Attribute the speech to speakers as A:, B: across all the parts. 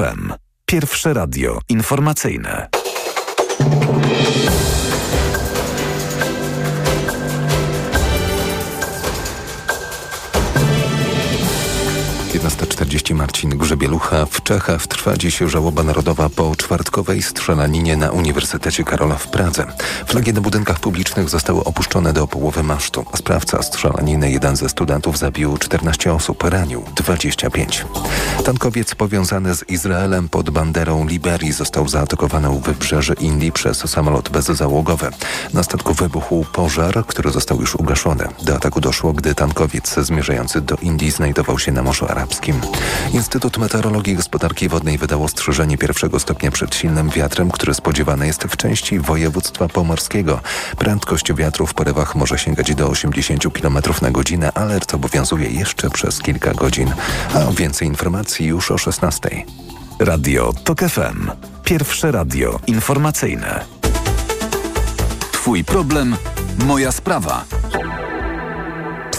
A: FM. Pierwsze radio informacyjne.
B: 15.40 Marcin Grzebielucha. W Czechach trwa dziś żałoba narodowa po czwartkowej strzelaninie na Uniwersytecie Karola w Pradze. Flagi na budynkach publicznych zostały opuszczone do połowy masztu. Sprawca strzelaniny, jeden ze studentów, zabił 14 osób, ranił 25. Tankowiec powiązany z Izraelem pod banderą Liberii został zaatakowany u wybrzeży Indii przez samolot bezzałogowy. Na statku wybuchł pożar, który został już ugaszony. Do ataku doszło, gdy tankowiec zmierzający do Indii znajdował się na Morzu Arabskim. Instytut Meteorologii i Gospodarki Wodnej wydał ostrzeżenie pierwszego stopnia przed silnym wiatrem, który spodziewany jest w części województwa pomorskiego. Prędkość wiatru w porywach może sięgać do 80 km na godzinę. Alert obowiązuje jeszcze przez kilka godzin. A więcej informacji już o 16.
A: Radio TOK FM. Pierwsze radio informacyjne. Twój problem, moja sprawa.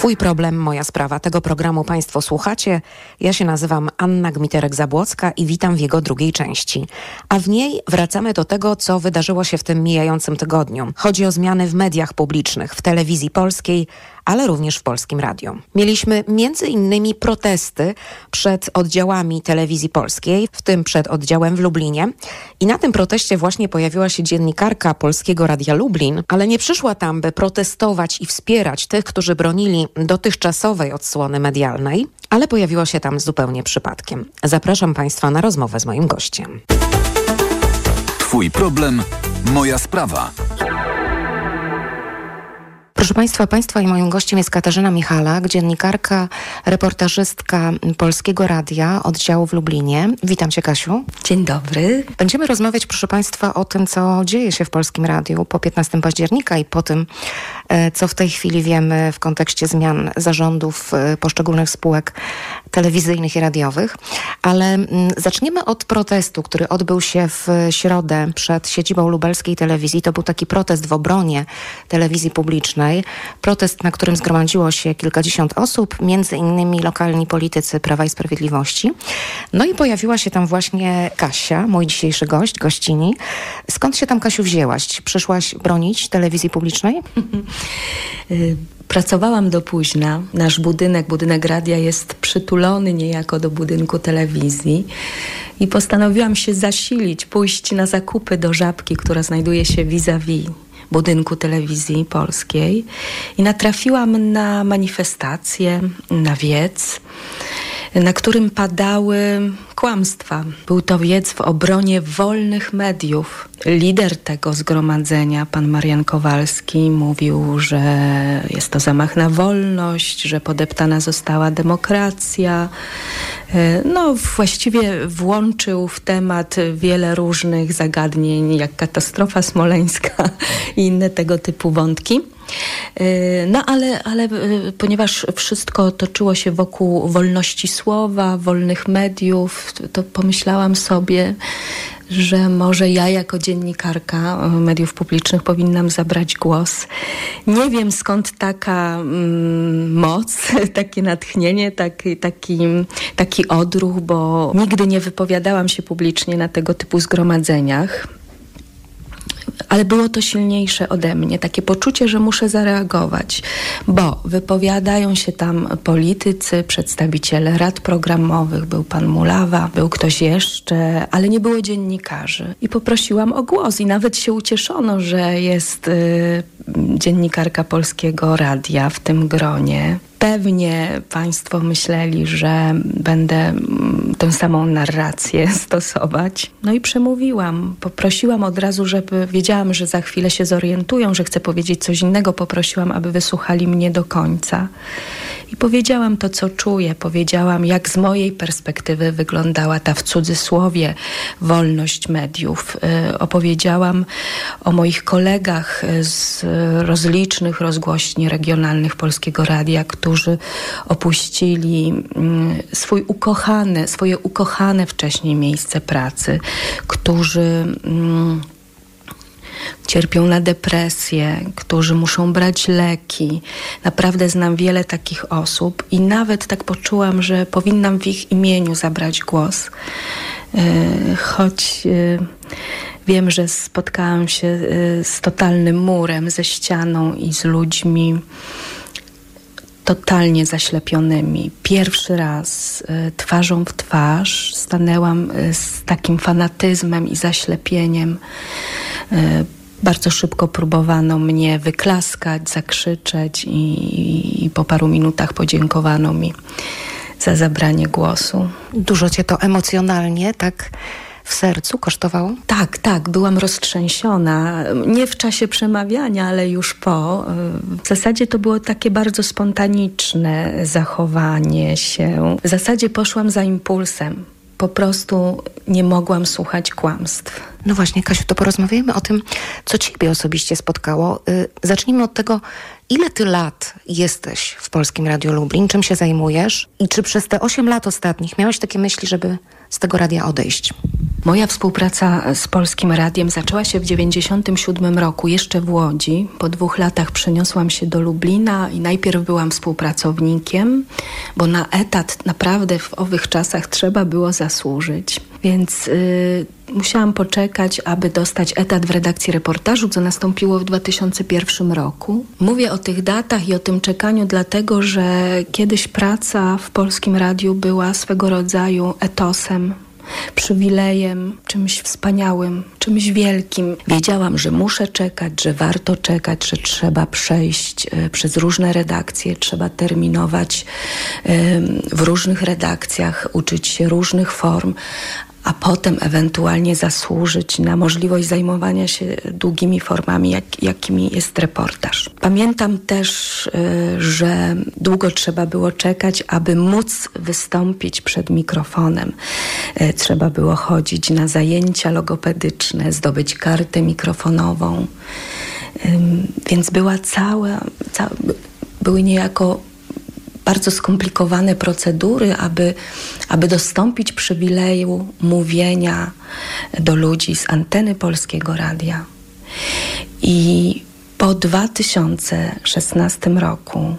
C: Twój problem, moja sprawa. Tego programu Państwo słuchacie. Ja się nazywam Anna Gmiterek-Zabłocka i witam w jego drugiej części. A w niej wracamy do tego, co wydarzyło się w tym mijającym tygodniu. Chodzi o zmiany w mediach publicznych, w telewizji polskiej, ale również w Polskim Radio. Mieliśmy między innymi protesty przed oddziałami telewizji polskiej, w tym przed oddziałem w Lublinie. I na tym proteście właśnie pojawiła się dziennikarka Polskiego Radia Lublin, ale nie przyszła tam, by protestować i wspierać tych, którzy bronili dotychczasowej odsłony medialnej, ale pojawiła się tam zupełnie przypadkiem. Zapraszam Państwa na rozmowę z moim gościem.
A: Twój problem, moja sprawa.
C: Proszę Państwa, Państwa i moim gościem jest Katarzyna Michalak, dziennikarka, reportażystka Polskiego Radia, oddziału w Lublinie. Witam Cię, Kasiu.
D: Dzień dobry.
C: Będziemy rozmawiać, proszę Państwa, o tym, co dzieje się w Polskim Radiu po 15 października i po tym, e, co w tej chwili wiemy w kontekście zmian zarządów e, poszczególnych spółek telewizyjnych i radiowych. Ale zaczniemy od protestu, który odbył się w środę przed siedzibą lubelskiej telewizji. To był taki protest w obronie telewizji publicznej. Protest, na którym zgromadziło się kilkadziesiąt osób, między innymi lokalni politycy Prawa i Sprawiedliwości. No i pojawiła się tam właśnie Kasia, mój dzisiejszy gość, gościni. Skąd się tam, Kasiu, wzięłaś? Przyszłaś bronić telewizji publicznej?
D: Pracowałam do późna. Nasz budynek, budynek radia jest przytulony niejako do budynku telewizji i postanowiłam się zasilić, pójść na zakupy do Żabki, która znajduje się vis-a-vis budynku telewizji polskiej i natrafiłam na manifestację, na wiec, na którym padały kłamstwa. Był to wiec w obronie wolnych mediów. Lider tego zgromadzenia, pan Marian Kowalski, mówił, że jest to zamach na wolność, że podeptana została demokracja. No, właściwie włączył w temat wiele różnych zagadnień, jak katastrofa smoleńska i inne tego typu wątki. No ale, ale ponieważ wszystko toczyło się wokół wolności słowa, wolnych mediów, to pomyślałam sobie, że może ja jako dziennikarka mediów publicznych powinnam zabrać głos. Nie wiem skąd taka mm, moc, takie natchnienie, taki, taki, taki odruch, bo nigdy nie wypowiadałam się publicznie na tego typu zgromadzeniach ale było to silniejsze ode mnie, takie poczucie, że muszę zareagować, bo wypowiadają się tam politycy, przedstawiciele rad programowych, był pan Mulawa, był ktoś jeszcze, ale nie było dziennikarzy. I poprosiłam o głos i nawet się ucieszono, że jest y, dziennikarka Polskiego Radia w tym gronie. Pewnie Państwo myśleli, że będę mm, tę samą narrację stosować. No i przemówiłam. Poprosiłam od razu, żeby wiedziałam, że za chwilę się zorientują, że chcę powiedzieć coś innego. Poprosiłam, aby wysłuchali mnie do końca. I powiedziałam to, co czuję. Powiedziałam, jak z mojej perspektywy wyglądała ta w cudzysłowie wolność mediów. Y, opowiedziałam o moich kolegach z rozlicznych rozgłośni regionalnych Polskiego Radia, którzy opuścili mm, swój ukochany, swoje ukochane wcześniej miejsce pracy, którzy mm, cierpią na depresję, którzy muszą brać leki. Naprawdę znam wiele takich osób i nawet tak poczułam, że powinnam w ich imieniu zabrać głos. choć wiem, że spotkałam się z totalnym murem, ze ścianą i z ludźmi totalnie zaślepionymi. Pierwszy raz y, twarzą w twarz stanęłam y, z takim fanatyzmem i zaślepieniem. Y, bardzo szybko próbowano mnie wyklaskać, zakrzyczeć i, i po paru minutach podziękowano mi za zabranie głosu.
C: Dużo cię to emocjonalnie tak w sercu kosztowało?
D: Tak, tak, byłam roztrzęsiona. Nie w czasie przemawiania, ale już po. W zasadzie to było takie bardzo spontaniczne zachowanie się. W zasadzie poszłam za impulsem. Po prostu nie mogłam słuchać kłamstw.
C: No właśnie, Kasiu, to porozmawiajmy o tym, co ciebie osobiście spotkało. Y, zacznijmy od tego, ile ty lat jesteś w Polskim Radiu Lublin, czym się zajmujesz i czy przez te 8 lat ostatnich miałeś takie myśli, żeby z tego radia odejść?
D: Moja współpraca z Polskim Radiem zaczęła się w 1997 roku, jeszcze w Łodzi. Po dwóch latach przeniosłam się do Lublina i najpierw byłam współpracownikiem, bo na etat naprawdę w owych czasach trzeba było zasłużyć. Więc y, musiałam poczekać, aby dostać etat w redakcji reportażu, co nastąpiło w 2001 roku. Mówię o tych datach i o tym czekaniu, dlatego że kiedyś praca w Polskim Radiu była swego rodzaju etosem przywilejem, czymś wspaniałym, czymś wielkim. Wiedziałam, że muszę czekać, że warto czekać, że trzeba przejść e, przez różne redakcje, trzeba terminować w różnych redakcjach, uczyć się różnych form, a potem ewentualnie zasłużyć na możliwość zajmowania się długimi formami, jak, jakimi jest reportaż. Pamiętam też, y, że długo trzeba było czekać, aby móc wystąpić przed mikrofonem. Y, trzeba było chodzić na zajęcia logopedyczne, zdobyć kartę mikrofonową. Więc była cała, cała były niejako bardzo skomplikowane procedury, aby, aby dostąpić przywileju mówienia do ludzi z anteny Polskiego Radia. I po 2016 roku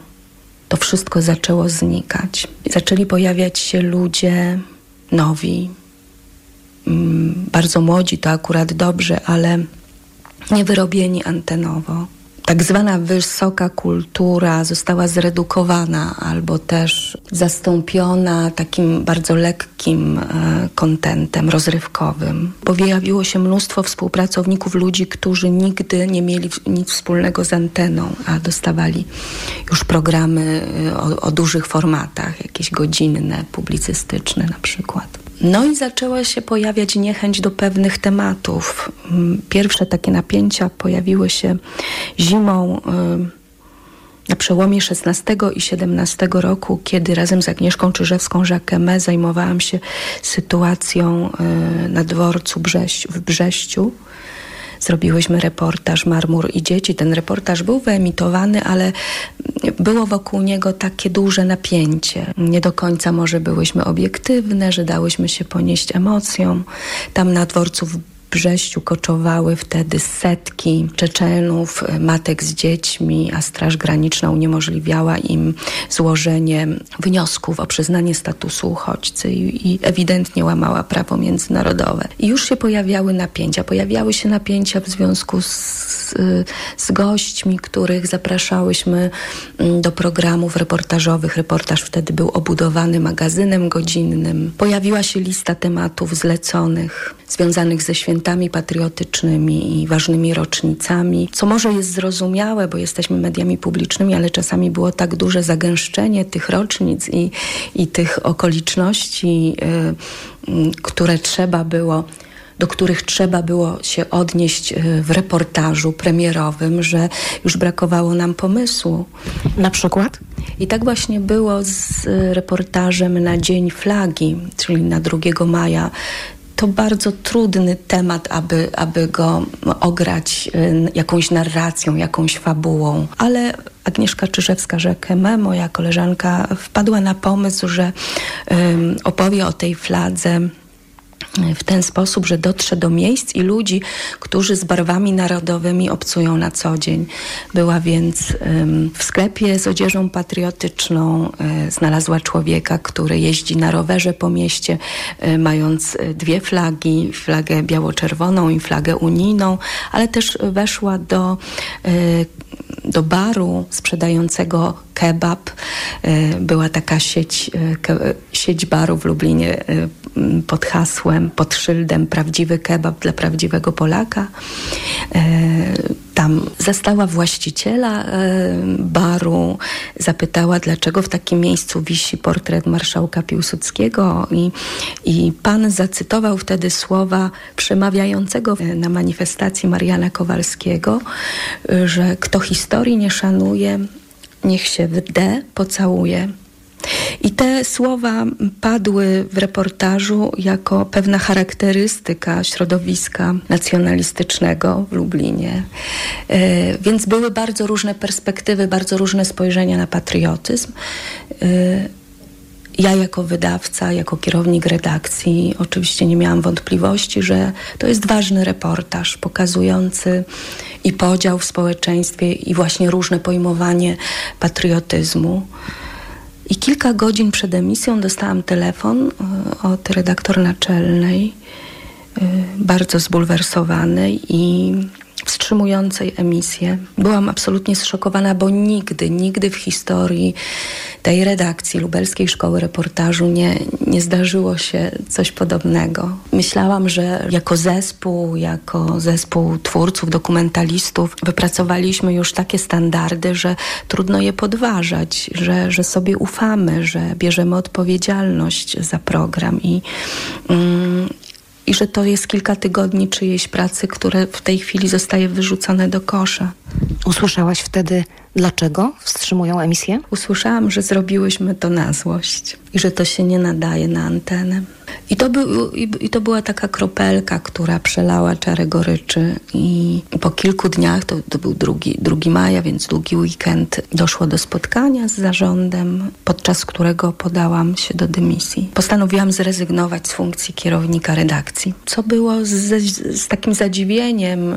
D: to wszystko zaczęło znikać. Zaczęli pojawiać się ludzie nowi, mm, bardzo młodzi, to akurat dobrze, ale niewyrobieni antenowo tak zwana wysoka kultura została zredukowana albo też zastąpiona takim bardzo lekkim e, kontentem rozrywkowym. Pojawiło się mnóstwo współpracowników, ludzi, którzy nigdy nie mieli nic wspólnego z anteną, a dostawali już programy e, o, o dużych formatach, jakieś godzinne, publicystyczne na przykład. No i zaczęła się pojawiać niechęć do pewnych tematów. Mm, pierwsze takie napięcia pojawiły się zimą y, na przełomie XVI i XVII roku, kiedy razem z Agnieszką Czyżewską-Jacquemé zajmowałam się sytuacją y, na dworcu w Brześciu zrobiłyśmy reportaż Marmur i dzieci. Ten reportaż był wyemitowany, ale było wokół niego takie duże napięcie. Nie do końca może byłyśmy obiektywne, że dałyśmy się ponieść emocjom. Tam na dworcu Brześciu koczowały wtedy setki Czeczenów, matek z dziećmi, a Straż Graniczna uniemożliwiała im złożenie wniosków o przyznanie statusu uchodźcy i, i ewidentnie łamała prawo międzynarodowe. I już się pojawiały napięcia. Pojawiały się napięcia w związku z, z gośćmi, których zapraszałyśmy mm, do programów reportażowych. Reportaż wtedy był obudowany magazynem godzinnym. Pojawiła się lista tematów zleconych związanych ze świętami patriotycznymi i ważnymi rocznicami, co może jest zrozumiałe, bo jesteśmy mediami publicznymi, ale czasami było tak duże zagęszczenie tych rocznic i, i tych okoliczności, y, y, które trzeba było do których trzeba było się odnieść y, w reportażu premierowym, że już brakowało nam pomysłu.
C: Na przykład?
D: I tak właśnie było z reportażem na Dzień Flagi, czyli na 2 maja to bardzo trudny temat, aby, aby go ograć y, jakąś narracją, jakąś fabułą. Ale Agnieszka Czyżewska-Rzekeme, moja koleżanka, wpadła na pomysł, że um, opowie o tej fladze w ten sposób, że dotrze do miejsc i ludzi, którzy z barwami narodowymi obcują na co dzień. Była więc w sklepie z odzieżą patriotyczną, e, znalazła człowieka, który jeździ na rowerze po mieście, e, mając e, dwie flagi, flagę biało-czerwoną i flagę unijną, ale też weszła do, do baru sprzedającego kebab. Była taka sieć, sieć barów w Lublinie pod hasłem, pod szyldem prawdziwy kebab dla prawdziwego Polaka. E, tam zastała właściciela e, baru, zapytała, dlaczego w takim miejscu wisi portret marszałka Piłsudskiego i, i pan zacytował wtedy słowa przemawiającego na manifestacji Mariana Kowalskiego, że kto historii nie szanuje, niech się w D pocałuje. I te słowa padły w reportażu jako pewna charakterystyka środowiska nacjonalistycznego w Lublinie. E, więc były bardzo różne perspektywy, bardzo różne spojrzenia na patriotyzm. E, ja jako wydawca, jako kierownik redakcji oczywiście nie miałam wątpliwości, że to jest ważny reportaż pokazujący i podział w społeczeństwie i właśnie różne pojmowanie patriotyzmu. I kilka godzin przed emisją dostałam telefon e, od redaktor naczelnej, bardzo zbulwersowanej i wstrzymującej emisję. Byłam absolutnie zszokowana, bo nigdy, nigdy w historii tej redakcji Lubelskiej Szkoły Reportażu nie, nie zdarzyło się coś podobnego. Myślałam, że jako zespół, jako zespół twórców, dokumentalistów wypracowaliśmy już takie standardy, że trudno je podważać, że, że sobie ufamy, że bierzemy odpowiedzialność za program i, mm, i że to jest kilka tygodni czyjejś pracy, które w tej chwili zostaje wyrzucone do kosza.
C: Usłyszałaś wtedy, dlaczego wstrzymują emisję?
D: Usłyszałam, że zrobiłyśmy to na złość i że to się nie nadaje na antenę. I to, był, i, to była taka kropelka, która przelała czarę goryczy i po kilku dniach, to, to był drugi, drugi maja, więc długi weekend, doszło do spotkania z zarządem, podczas którego podałam się do dymisji. Postanowiłam zrezygnować z funkcji kierownika redakcji, co było z, z takim zadziwieniem y,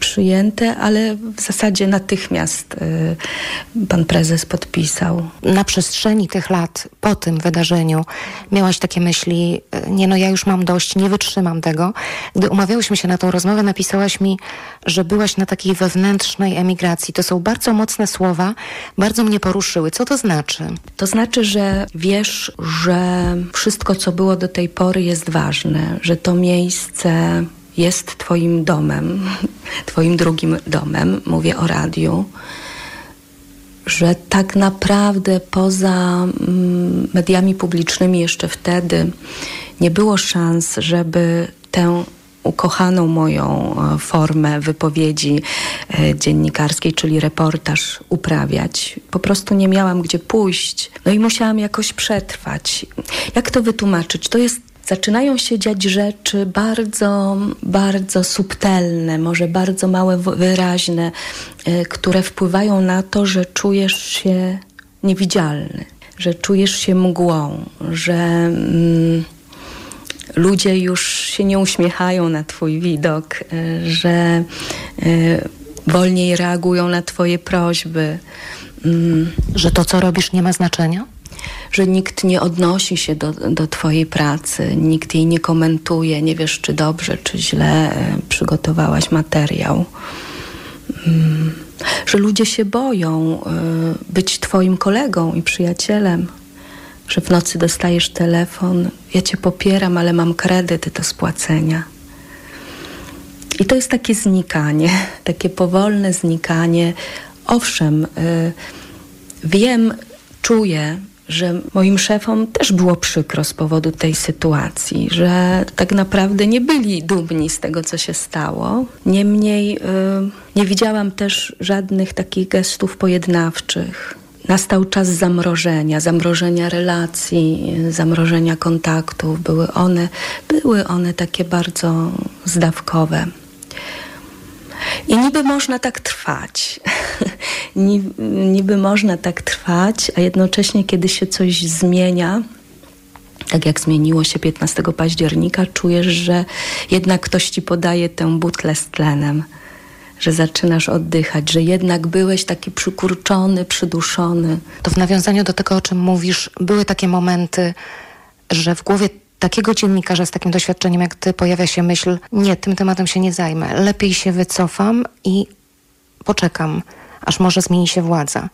D: przyjęte, ale w zasadzie natychmiast y, pan prezes podpisał.
C: Na przestrzeni tych lat, po tym wydarzeniu, miałaś takie myśli, y, nie no ja już mam dość, nie wytrzymam tego. Gdy umawiałyśmy się na tą rozmowę, napisałaś mi, że byłaś na takiej wewnętrznej emigracji. To są bardzo mocne słowa, bardzo mnie poruszyły. Co to znaczy?
D: To znaczy, że wiesz, że wszystko, co było do tej pory jest ważne, że to miejsce jest Twoim domem, Twoim drugim domem, mówię o radiu, że tak naprawdę poza mm, mediami publicznymi jeszcze wtedy nie było szans, żeby tę ukochaną moją e, formę wypowiedzi e, dziennikarskiej, czyli reportaż uprawiać. Po prostu nie miałam gdzie pójść. No i musiałam jakoś przetrwać. Jak to wytłumaczyć? To jest zaczynają się dziać rzeczy bardzo, bardzo subtelne, może bardzo małe, wyraźne, e, które wpływają na to, że czujesz się niewidzialny, że czujesz się mgłą, że mm, ludzie już się nie uśmiechają na twój widok, e, że y, wolniej reagują na twoje prośby.
C: Mm. Że to, co robisz, nie ma znaczenia?
D: Że nikt nie odnosi się do, do Twojej pracy, nikt jej nie komentuje, nie wiesz, czy dobrze, czy źle e, przygotowałaś materiał. Mm. Że ludzie się boją e, być Twoim kolegą i przyjacielem, że w nocy dostajesz telefon, ja Cię popieram, ale mam kredyt do spłacenia. I to jest takie znikanie, takie powolne znikanie. Owszem, e, wiem, czuję, że moim szefom też było przykro z powodu tej sytuacji, że tak naprawdę nie byli dumni z tego, co się stało. Niemniej yy, nie widziałam też żadnych takich gestów pojednawczych. Nastał czas zamrożenia, zamrożenia relacji, zamrożenia kontaktów. Były one, były one takie bardzo zdawkowe. I niby można tak trwać. niby można tak trwać, a jednocześnie, kiedy się coś zmienia, tak jak zmieniło się 15 października, czujesz, że jednak ktoś ci podaje tę butlę z tlenem że zaczynasz oddychać, że jednak byłeś taki przykurczony, przyduszony.
C: To w nawiązaniu do tego, o czym mówisz, były takie momenty, że w głowie takiego dziennikarza z takim doświadczeniem jak ty pojawia się myśl, nie, tym tematem się nie zajmę, lepiej się wycofam i poczekam, aż może zmieni się władza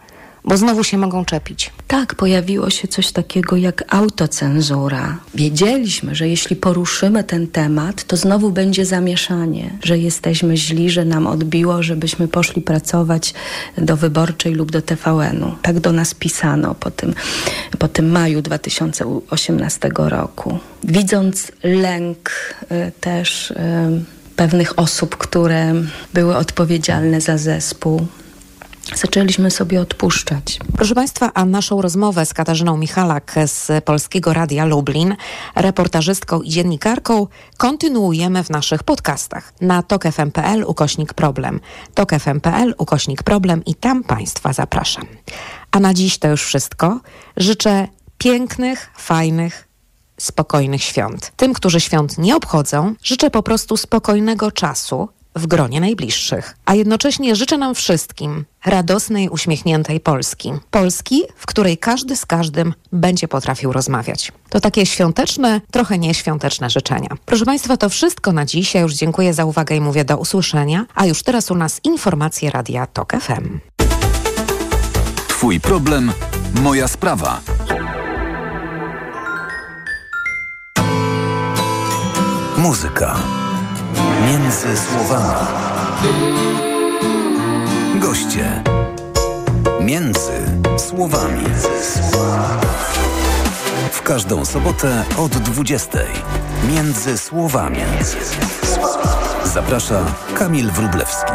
C: bo znowu się mogą czepić.
D: Tak, pojawiło się coś takiego jak autocenzura. Wiedzieliśmy, że jeśli poruszymy ten temat, to znowu będzie zamieszanie, że jesteśmy źli, że nam odbiło, żebyśmy poszli pracować do wyborczej lub do TVN-u. Tak do nas pisano po tym, po tym maju 2018 roku. Widząc lęk y, też y, pewnych osób, które były odpowiedzialne za zespół, zaczęliśmy sobie odpuszczać.
C: Proszę Państwa, a naszą rozmowę z Katarzyną Michalak z Polskiego Radia Lublin, reportażystką i dziennikarką, kontynuujemy w naszych podcastach na tokefm.pl ukośnik problem, tokefm.pl ukośnik problem i tam Państwa zapraszam. A na dziś to już wszystko. Życzę pięknych, fajnych, spokojnych świąt. Tym, którzy świąt nie obchodzą, życzę po prostu spokojnego czasu, w gronie najbliższych. A jednocześnie życzę nam wszystkim radosnej, uśmiechniętej Polski. Polski, w której każdy z każdym będzie potrafił rozmawiać. To takie świąteczne, trochę nieświąteczne życzenia. Proszę Państwa, to wszystko na dziś. Ja już dziękuję za uwagę i mówię do usłyszenia. A już teraz u nas informacje Radia TOK FM.
A: Twój problem, moja sprawa. Muzyka Między słowami. Goście. Między słowami. W każdą sobotę od 20. Między słowami. Zaprasza Kamil Wrublewski.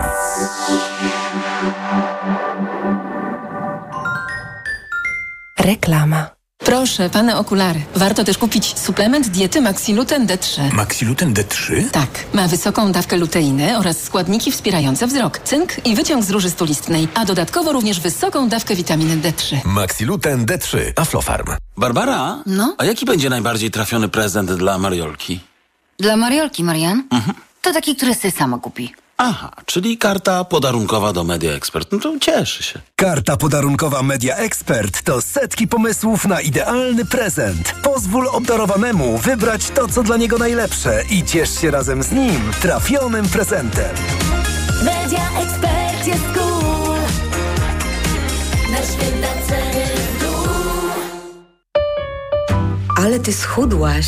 C: Reklama.
E: Proszę, pane okulary. Warto też kupić suplement diety Maxiluten D3.
F: Maxiluten D3?
E: Tak. Ma wysoką dawkę luteiny oraz składniki wspierające wzrok, cynk i wyciąg z róży stulistnej, a dodatkowo również wysoką dawkę witaminy D3.
F: Maxiluten D3. Aflofarm.
G: Barbara?
E: No?
G: A jaki będzie najbardziej trafiony prezent dla Mariolki?
H: Dla Mariolki, Marian? To taki, który sobie sama kupi.
G: Aha, czyli karta podarunkowa do Media Expert. No to cieszy się.
I: Karta podarunkowa Media Expert to setki pomysłów na idealny prezent. Pozwól obdarowanemu wybrać to, co dla niego najlepsze i ciesz się razem z nim trafionym prezentem.
J: Media Expert jest cool. Na święta ceny.
K: Ale ty schudłaś.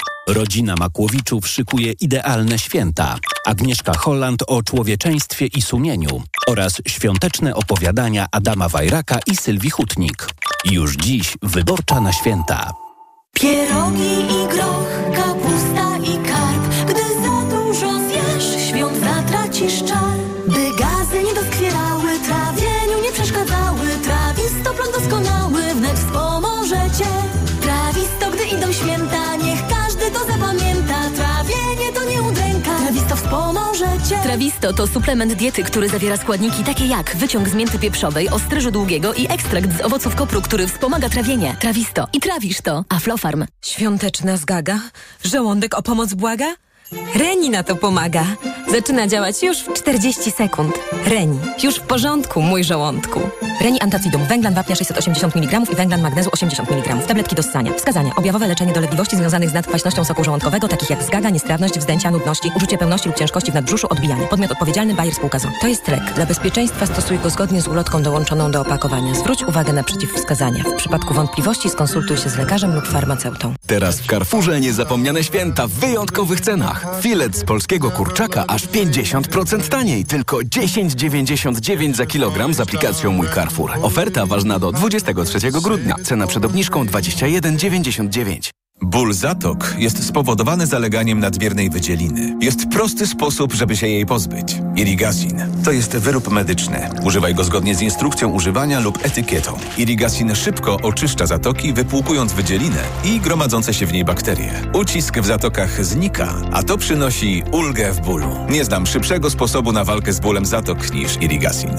L: Rodzina Makłowiczów szykuje idealne święta. Agnieszka Holland o człowieczeństwie i sumieniu oraz świąteczne opowiadania Adama Wajraka i Sylwii Hutnik. Już dziś wyborcza na święta.
J: Pierogi i groch, kapusta i karp. Gdy za dużo zjesz, świąt zatracisz czar.
M: Trawisto to suplement diety, który zawiera składniki takie jak wyciąg z mięty pieprzowej, ostryżu długiego i ekstrakt z owoców kopru, który wspomaga trawienie. Trawisto. I trawisz to. Aflofarm.
N: Świąteczna zgaga? Żołądek o pomoc błaga? Reni na to pomaga. Zaczyna działać już w 40 sekund. Reni. Już w porządku, mój żołądku. Reni Antacidum. Węglan wapnia 680 mg i węglan magnezu 80 mg. Tabletki do ssania. Wskazania. Objawowe leczenie dolegliwości związanych z nadkwaśnością soku żołądkowego, takich jak zgaga, niestrawność, wzdęcia, nudności, uczucie pełności lub ciężkości w nadbrzuszu, odbijanie. Podmiot odpowiedzialny Bayer Spółka ZO. To jest lek. Dla bezpieczeństwa stosuj go zgodnie z ulotką dołączoną do opakowania. Zwróć uwagę na przeciwwskazania. W przypadku wątpliwości skonsultuj się z lekarzem lub farmaceutą.
O: Teraz w Carrefourze niezapomniane święta w wyjątkowych cenach. Filet z polskiego kurczaka aż 50% taniej, tylko 10,99 za kilogram z aplikacją Mój Carrefour. Oferta ważna do 23 grudnia. Cena przed obniżką 21,99.
P: Ból zatok jest spowodowany zaleganiem nadmiernej wydzieliny. Jest prosty sposób, żeby się jej pozbyć. Irigasin. To jest wyrób medyczny. Używaj go zgodnie z instrukcją używania lub etykietą. Irigasin szybko oczyszcza zatoki, wypłukując wydzielinę i gromadzące się w niej bakterie. Ucisk w zatokach znika, a to przynosi ulgę w bólu. Nie znam szybszego sposobu na walkę z bólem zatok niż Irigasin.